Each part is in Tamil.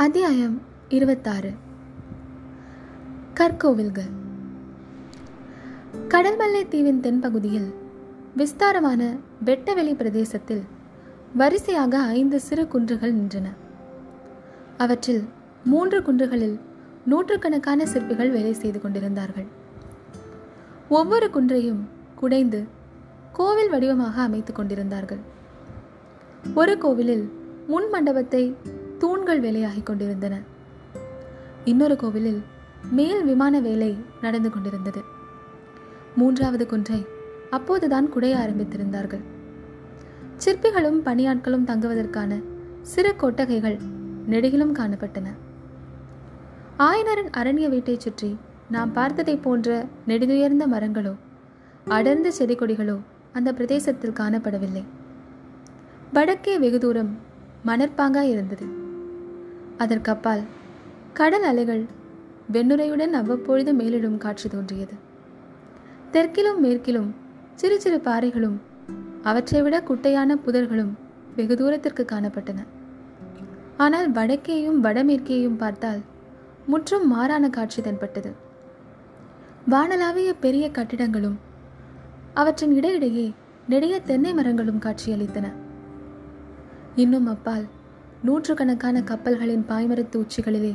அத்தியாயம் இருபத்தாறு. கற்கோவில்கள். கடல்மல்லை தீவின் தென்பகுதியில் விஸ்தாரமான வெட்டவெளி பிரதேசத்தில் வரிசையாக ஐந்து சிறு குன்றுகள் நின்றன. அவற்றில் மூன்று குன்றுகளில் நூற்றுக்கணக்கான சிற்பிகள் வேலை செய்து கொண்டிருந்தார்கள். ஒவ்வொரு குன்றையும் குடைந்து கோவில் வடிவமாக அமைத்துக் கொண்டிருந்தார்கள். ஒரு கோவிலில் முன் மண்டபத்தை தூண்கள் வேலையாகிக் கொண்டிருந்தன. இன்னொரு கோவிலில் மேல் விமான வேலை நடந்து கொண்டிருந்தது. மூன்றாவது குன்றை அப்போதுதான் குடைய ஆரம்பித்திருந்தார்கள். சிற்பிகளும் பணியாட்களும் தங்குவதற்கான சிறு கொட்டகைகள் நெடுகிலும் காணப்பட்டன. ஆயனரின் அரண்ய வீட்டைச் சுற்றி நாம் பார்த்ததை போன்ற நெடுதுயர்ந்த மரங்களோ அடர்ந்த செடி கொடிகளோ அந்த பிரதேசத்தில் காணப்படவில்லை. வடக்கே வெகு தூரம் மணற்பாங்காய் இருந்தது. அதற்கப்பால் கடல் அலைகள் வெண்ணுரையுடன் அவ்வப்பொழுது மேலிடும் காட்சி தோன்றியது. தெற்கிலும் மேற்கிலும் சிறு சிறு பாறைகளும் அவற்றை விட குட்டையான புதர்களும் வெகு தூரத்திற்கு காணப்பட்டன. ஆனால் வடக்கேயும் வடமேற்கேயும் பார்த்தால் முற்றும் மாறான காட்சி தென்பட்டது வானலாவிய பெரிய கட்டிடங்களும் அவற்றின் இடையிடையே நிறைய தென்னை மரங்களும் காட்சியளித்தன. இன்னும் அப்பால் நூற்றுக்கணக்கான கப்பல்களின் பாய்மரத்து உச்சிகளிலே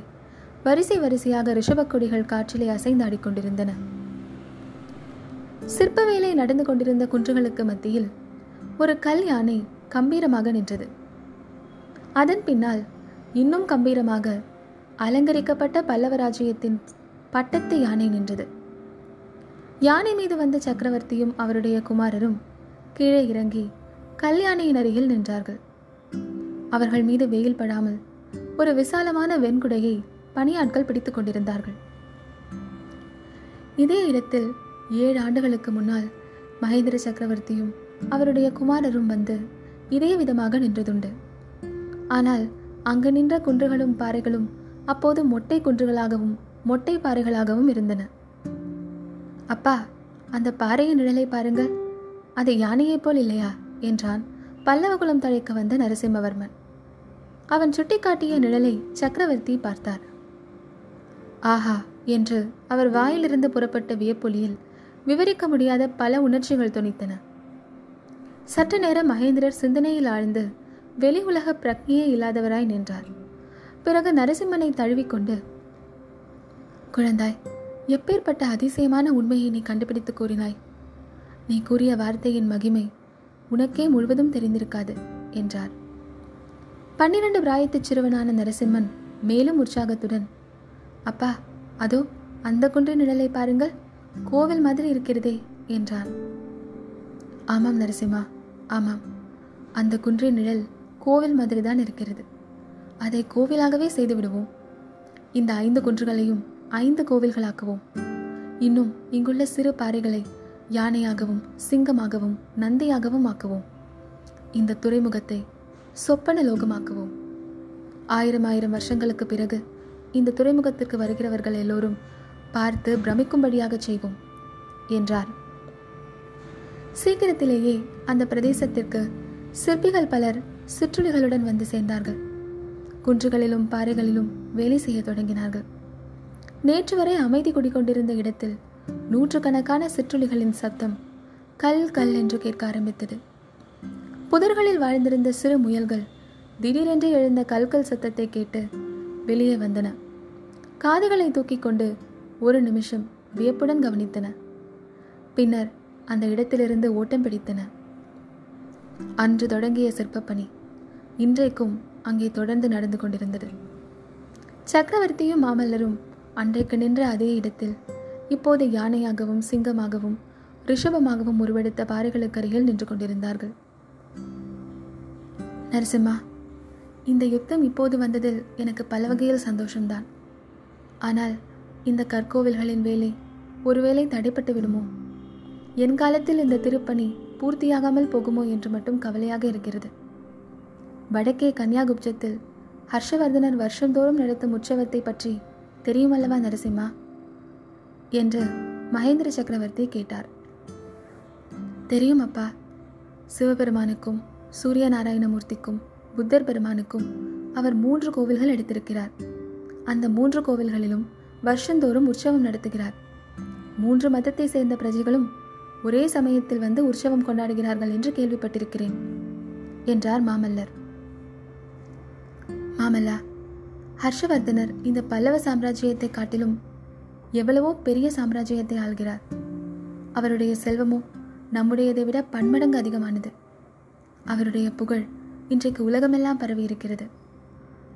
வரிசை வரிசையாக ரிஷபக்கொடிகள் காற்றிலே அசைந்தாடிக் கொண்டிருந்தன சிற்ப வேலை நடந்து கொண்டிருந்த குன்றுகளுக்கு மத்தியில் ஒரு கல் யானை கம்பீரமாக நின்றது. அதன் பின்னால் இன்னும் கம்பீரமாக அலங்கரிக்கப்பட்ட பல்லவராஜ்யத்தின் பட்டத்து யானை நின்றது. யானை மீது வந்த சக்கரவர்த்தியும் அவருடைய குமாரரும் கீழே இறங்கி கல்யாணியின் அருகில் நின்றார்கள். அவர்கள் மீது வெயில் படாமல் ஒரு விசாலமான வெண்குடையை பணியாட்கள் பிடித்துக் கொண்டிருந்தார்கள். இதே இடத்தில் ஏழு ஆண்டுகளுக்கு முன்னால் மகேந்திர சக்கரவர்த்தியும் அவருடைய குமாரரும் வந்து இதே விதமாக நின்றதுண்டு. ஆனால் அங்கு நின்ற குன்றுகளும் பாறைகளும் அப்போது மொட்டை குன்றுகளாகவும் மொட்டை பாறைகளாகவும் இருந்தன. அப்பா அந்த பாறையின் நிழலை பாருங்கள். அது யானையைப் போல் இல்லையா? என்றான் பல்லவகுலம் தழைக்க வந்த நரசிம்மவர்மன். அவன் சுட்டிக்காட்டிய நிழலை சக்கரவர்த்தி பார்த்தார். ஆஹா என்று அவர் வாயிலிருந்து புறப்பட்ட வியப்பொலியில் விவரிக்க முடியாத பல உணர்ச்சிகள் துணித்தன சற்று நேரம் மகேந்திரர் சிந்தனையில் ஆழ்ந்து வெளி உலக பிரக்ஞையே இல்லாதவராய் நின்றார். பிறகு நரசிம்மனை தழுவிக்கொண்டு குழந்தாய் எப்பேற்பட்ட அதிசயமான உண்மையை நீ கண்டுபிடித்து கூறினாய்? நீ கூறிய வார்த்தையின் மகிமை உனக்கே முழுவதும் தெரிந்திருக்காது என்றார். பன்னிரண்டு பிராயத்து சிறுவனான நரசிம்மன் மேலும் உற்சாகத்துடன் அப்பா அதோ அந்த குன்று நிழலை பாருங்கள். கோவில் மாதிரி இருக்கிறதே என்றான். ஆமாம் நரசிம்மா ஆமாம். அந்த குன்றின் நிழல் கோவில் மாதிரி தான் இருக்கிறது. அதை கோவிலாகவே செய்து விடுவோம் இந்த ஐந்து குன்றுகளையும் ஐந்து கோவில்களாக்குவோம். இன்னும் இங்குள்ள சிறு பாறைகளை யானையாகவும் சிங்கமாகவும் நந்தியாகவும் ஆக்குவோம். இந்த துறைமுகத்தை சொப்பன லோகமாக்குவோம். ஆயிரம் ஆயிரம் வருஷங்களுக்கு பிறகு இந்த துறைமுகத்திற்கு வருகிறவர்கள் எல்லோரும் பார்த்து பிரமிக்கும்படியாக செய்வோம் என்றார். சீக்கிரத்திலேயே அந்த பிரதேசத்திற்கு சிற்பிகள் பலர் சிற்றுளிகளுடன் வந்து சேர்ந்தார்கள். குன்றுகளிலும் பாறைகளிலும் வேலை செய்ய தொடங்கினார்கள். நேற்று வரை அமைதி குடிக்கொண்டிருந்த இடத்தில் நூற்றுக்கணக்கான சிற்றுளிகளின் சத்தம் கல் கல் என்று கேட்க ஆரம்பித்தது. புதர்களில் வாழ்ந்திருந்த சிறு முயல்கள் திடீரென்று எழுந்த கல்கல் சத்தத்தை கேட்டு வெளியே வந்தன. காதுகளை தூக்கி கொண்டு ஒரு நிமிஷம் வியப்புடன் கவனித்தன. பின்னர் அந்த இடத்திலிருந்து ஓட்டம் பிடித்தன. அன்று தொடங்கிய சிற்பப்பணி இன்றைக்கும் அங்கே தொடர்ந்து நடந்து கொண்டிருந்தது. சக்கரவர்த்தியும் மாமல்லரும் அன்றைக்கு நின்ற அதே இடத்தில் இப்போது யானையாகவும் சிங்கமாகவும் ரிஷபமாகவும் உருவெடுத்த பாறைகளுக்கு அருகில் நின்று கொண்டிருந்தார்கள். நரசிம்மா இந்த யுத்தம் இப்போது வந்ததில் எனக்கு பல வகையில் சந்தோஷம்தான். ஆனால் இந்த கற்கோவில்களின் வேலை ஒருவேளை தடைப்பட்டு விடுமோ? என் காலத்தில் இந்த திருப்பணி பூர்த்தியாகாமல் போகுமோ என்று மட்டும் கவலையாக இருக்கிறது. வடக்கே கன்னியாகுப்ஜத்தில் ஹர்ஷவர்தனர் வருஷந்தோறும் நடத்தும் உற்சவத்தை பற்றி தெரியுமல்லவா நரசிம்மா? என்று மகேந்திர சக்கரவர்த்தி கேட்டார். தெரியும் அப்பா சிவபெருமானுக்கும் சூரிய நாராயணமூர்த்திக்கும் புத்தர் பெருமானுக்கும் அவர் மூன்று கோவில்கள் எடுத்திருக்கிறார். அந்த மூன்று கோவில்களிலும் வருஷந்தோறும் உற்சவம் நடத்துகிறார். மூன்று மதத்தை சேர்ந்த பிரஜைகளும் ஒரே சமயத்தில் வந்து உற்சவம் கொண்டாடுகிறார்கள் என்று கேள்விப்பட்டிருக்கிறேன் என்றார் மாமல்லர். மாமல்லா ஹர்ஷவர்தனர் இந்த பல்லவ சாம்ராஜ்யத்தை காட்டிலும் எவ்வளவோ பெரிய சாம்ராஜ்யத்தை ஆள்கிறார். அவருடைய செல்வமோ நம்முடையதை விட பன்மடங்கு அதிகமானது. அவருடைய புகழ் இன்றைக்கு உலகமெல்லாம் பரவி இருக்கிறது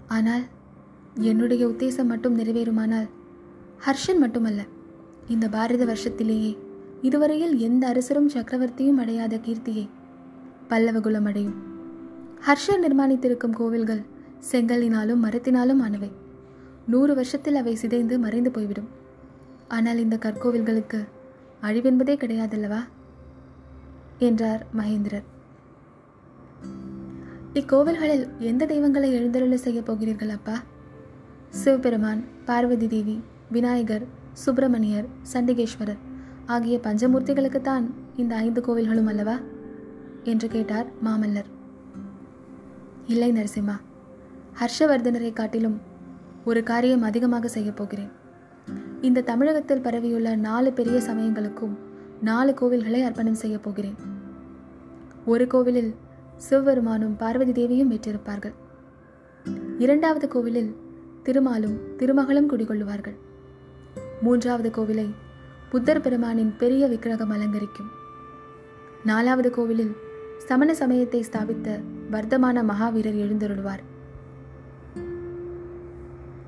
ஆனால் என்னுடைய உத்தேசம் மட்டும் நிறைவேறுமானால் ஹர்ஷன் மட்டுமல்ல. இந்த பாரத வருஷத்திலேயே இதுவரையில் எந்த அரசரும் சக்கரவர்த்தியும் அடையாத கீர்த்தியை பல்லவகுலம் அடையும். ஹர்ஷர் நிர்மாணித்திருக்கும் கோவில்கள் செங்கலினாலும் மரத்தினாலும் ஆனவை. நூறு வருஷத்தில் அவை சிதைந்து மறைந்து போய்விடும். ஆனால் இந்த கற்கோவில்களுக்கு அழிவென்பதே கிடையாதல்லவா? என்றார் மகேந்திரர். இக்கோவில்களில் எந்த தெய்வங்களை எழுந்தருள செய்ய போகிறீர்கள் அப்பா? சிவபெருமான் பார்வதி தேவி விநாயகர் சுப்பிரமணியர் சண்டிகேஸ்வரர் ஆகிய பஞ்சமூர்த்திகளுக்குத்தான் இந்த ஐந்து கோவில்களும் அல்லவா? என்று கேட்டார் மாமல்லர். இல்லை நரசிம்மா ஹர்ஷவர்தனரை காட்டிலும் ஒரு காரியம் அதிகமாக செய்யப்போகிறேன் இந்த தமிழகத்தில் பரவியுள்ள நாலு பெரிய சமயங்களுக்கும் நாலு கோவில்களை அர்ப்பணம் செய்ய போகிறேன். ஒரு கோவிலில் சிவபெருமானும் பார்வதி தேவியும் பெற்றிருப்பார்கள். இரண்டாவது கோவிலில் திருமாலும் திருமகளும் குடிகொள்ளுவார்கள். மூன்றாவது கோவிலை புத்தர் பெருமானின் பெரிய விக்கிரகம் அலங்கரிக்கும். நாலாவது கோவிலில் சமண சமயத்தை ஸ்தாபித்த வர்த்தமான மகாவீரர் எழுந்தருள்வார்.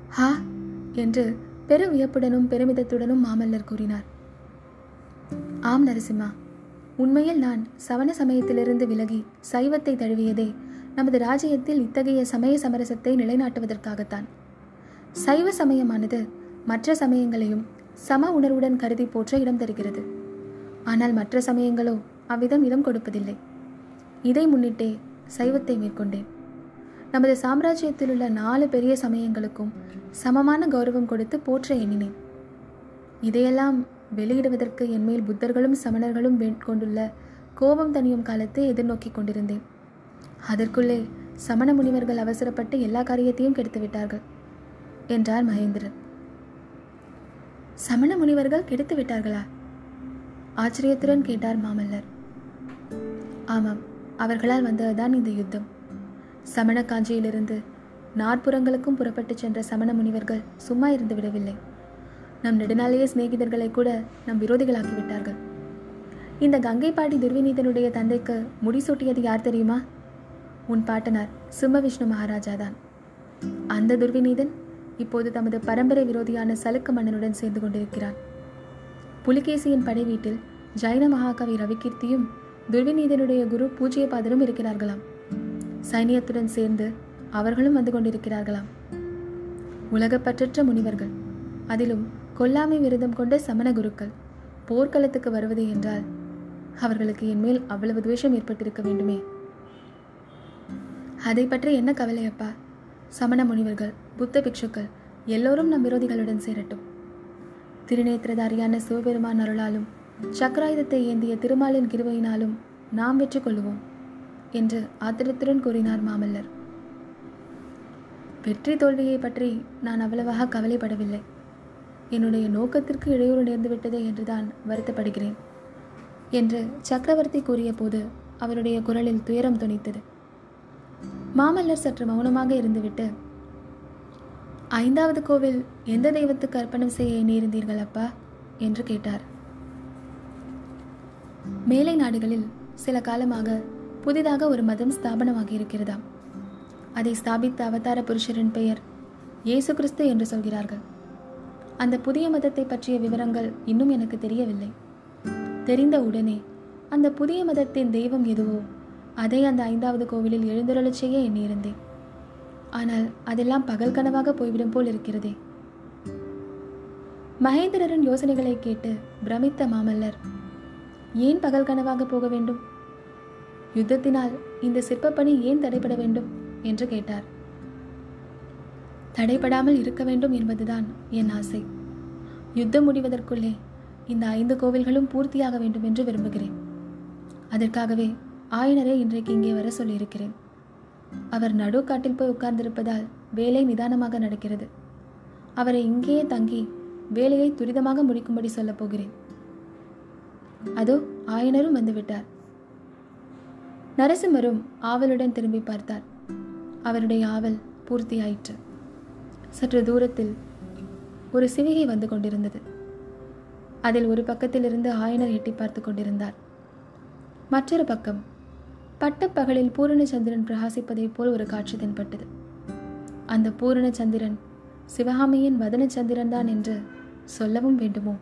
ஹா! என்று பெரும் வியப்புடனும் பெருமிதத்துடனும் மாமல்லர் கூறினார். ஆம் நரசிம்மா. உண்மையில் நான் சவண சமயத்திலிருந்து விலகி சைவத்தை தழுவியதே நமது ராஜ்யத்தில் இத்தகைய சமய சமரசத்தை நிலைநாட்டுவதற்காகத்தான். சைவ சமயமானது மற்ற சமயங்களையும் சம உணர்வுடன் கருதி போற்ற இடம் தருகிறது. ஆனால் மற்ற சமயங்களோ அவ்விதம் இடம் கொடுப்பதில்லை. இதை முன்னிட்டே சைவத்தை மேற்கொண்டேன். நமது சாம்ராஜ்யத்தில் உள்ள நாலு பெரிய சமயங்களுக்கும் சமமான கௌரவம் கொடுத்து போற்ற எண்ணினேன். இதையெல்லாம் வெளியிடுவதற்கு என்மேல் புத்தர்களும் சமணர்களும் கொண்டுள்ள கோபம் தனியும் காலத்தை எதிர்நோக்கி கொண்டிருந்தேன். அதற்குள்ளே சமண முனிவர்கள் அவசரப்பட்டு எல்லா காரியத்தையும் கெடுத்து விட்டார்கள் என்றார் மகேந்திரன். சமண முனிவர்கள் கெடுத்து விட்டார்களா ஆச்சரியத்துடன் கேட்டார் மாமல்லர். ஆமாம் அவர்களால் வந்ததுதான் இந்த யுத்தம். சமண காஞ்சியிலிருந்து நாற்புறங்களுக்கும் புறப்பட்டு சென்ற சமண முனிவர்கள் சும்மா இருந்து விடவில்லை. நம் நெடுநாளைய சிநேகிதர்களை கூட நம் விரோதிகளாக்கி விட்டார்கள். இந்த பாட்டி துர்விநீதனுடைய தந்தைக்கு முடிசூட்டியது யார் தெரியுமா? உன் பாட்டனார் சிம்ம விஷ்ணு மகாராஜா தான். அந்த துர்விநீதன் இப்போது தமது பரம்பரை விரோதியான சலுக்க மன்னனுடன் சேர்ந்து கொண்டிருக்கிறான். புலிகேசியின் படை வீட்டில் ஜைன மகாகவி ரவிகீர்த்தியும் துர்விநீதனுடைய குரு பூஜ்யபாதரும் இருக்கிறார்களாம். சைனியத்துடன் சேர்ந்து அவர்களும் வந்து கொண்டிருக்கிறார்களாம். உலகப்பற்றற்ற முனிவர்கள். அதிலும் கொல்லாமை விரதம் கொண்ட சமண குருக்கள் போர்க்களத்துக்கு வருவது என்றால் அவர்களுக்கு என்மேல் அவ்வளவு துவேஷம் ஏற்பட்டிருக்க வேண்டுமே. அதை பற்றி என்ன கவலை அப்பா? சமண முனிவர்கள் புத்த பிக்ஷுக்கள் எல்லோரும் நம் விரோதிகளுடன் சேரட்டும். திருநேத்திரதாரியான சிவபெருமான் அருளாலும் சக்கராயுதத்தை ஏந்திய திருமாலின் கிருவையினாலும் நாம் வெற்றி கொள்வோம் என்று ஆத்திரத்துடன் கூறினார் மாமல்லர். வெற்றி தோல்வியை பற்றி நான் அவ்வளவாக கவலைப்படவில்லை. என்னுடைய நோக்கத்திற்கு இடையூறு நேர்ந்துவிட்டதே என்றுதான் வருத்தப்படுகிறேன் என்று சக்கரவர்த்தி கூறிய போது அவருடைய குரலில் துயரம் துணித்தது. மாமல்லர் சற்று மௌனமாக இருந்துவிட்டு ஐந்தாவது கோவில் எந்த தெய்வத்துக்கு அர்ப்பணம் செய்ய எண்ணியிருந்தீர்கள் அப்பா? என்று கேட்டார். மேலை நாடுகளில் சில காலமாக புதிதாக ஒரு மதம் ஸ்தாபனமாகி இருக்கிறதாம் அதை ஸ்தாபித்த அவதார புருஷரின் பெயர் இயேசு கிறிஸ்து என்று சொல்கிறார்கள். அந்த புதிய மதத்தை பற்றிய விவரங்கள் இன்னும் எனக்கு தெரியவில்லை. தெரிந்த உடனே அந்த புதிய மதத்தின் தெய்வம் எதுவோ அதை அந்த ஐந்தாவது கோவிலில் எழுந்துருளச் செய்ய எண்ணியிருந்தேன். ஆனால் அதெல்லாம் பகல் கனவாக போய்விடும் போல் இருக்கிறதே. மகேந்திரரின் யோசனைகளை கேட்டு பிரமித்த மாமல்லர் ஏன் பகல் கனவாக போக வேண்டும்? யுத்தத்தினால் இந்த சிற்பப்பணி ஏன் தடைபட வேண்டும்? என்று கேட்டார். தடைபடாமல் இருக்க வேண்டும் என்பதுதான் என் ஆசை. யுத்தம் முடிவதற்குள்ளே இந்த ஐந்து கோவில்களும் பூர்த்தியாக வேண்டும் என்று விரும்புகிறேன். அதற்காகவே ஆயனரை இன்றைக்கு இங்கே வர சொல்லியிருக்கிறேன். அவர் நடுக்காட்டில் போய் உட்கார்ந்திருப்பதால் வேலை நிதானமாக நடக்கிறது. அவரை இங்கேயே தங்கி வேலையை துரிதமாக முடிக்கும்படி சொல்லப் போகிறேன். அதோ ஆயனரும் வந்துவிட்டார். நரசிம்மரும் ஆவலுடன் திரும்பி பார்த்தார். அவருடைய ஆவல் பூர்த்தியாயிற்று. சற்று தூரத்தில் ஒரு சிவிகை வந்து கொண்டிருந்தது. அதில் ஒரு பக்கத்திலிருந்து ஆயனர் எட்டி பார்த்து கொண்டிருந்தார். மற்றொரு பக்கம் பட்டப்பகலில் பூரணச்சந்திரன் பிரகாசிப்பதைப் போல் ஒரு காட்சி தென்பட்டது. அந்த பூரணச்சந்திரன் சிவகாமியின் வதனச்சந்திரன் தான் என்று சொல்லவும் வேண்டுமோ?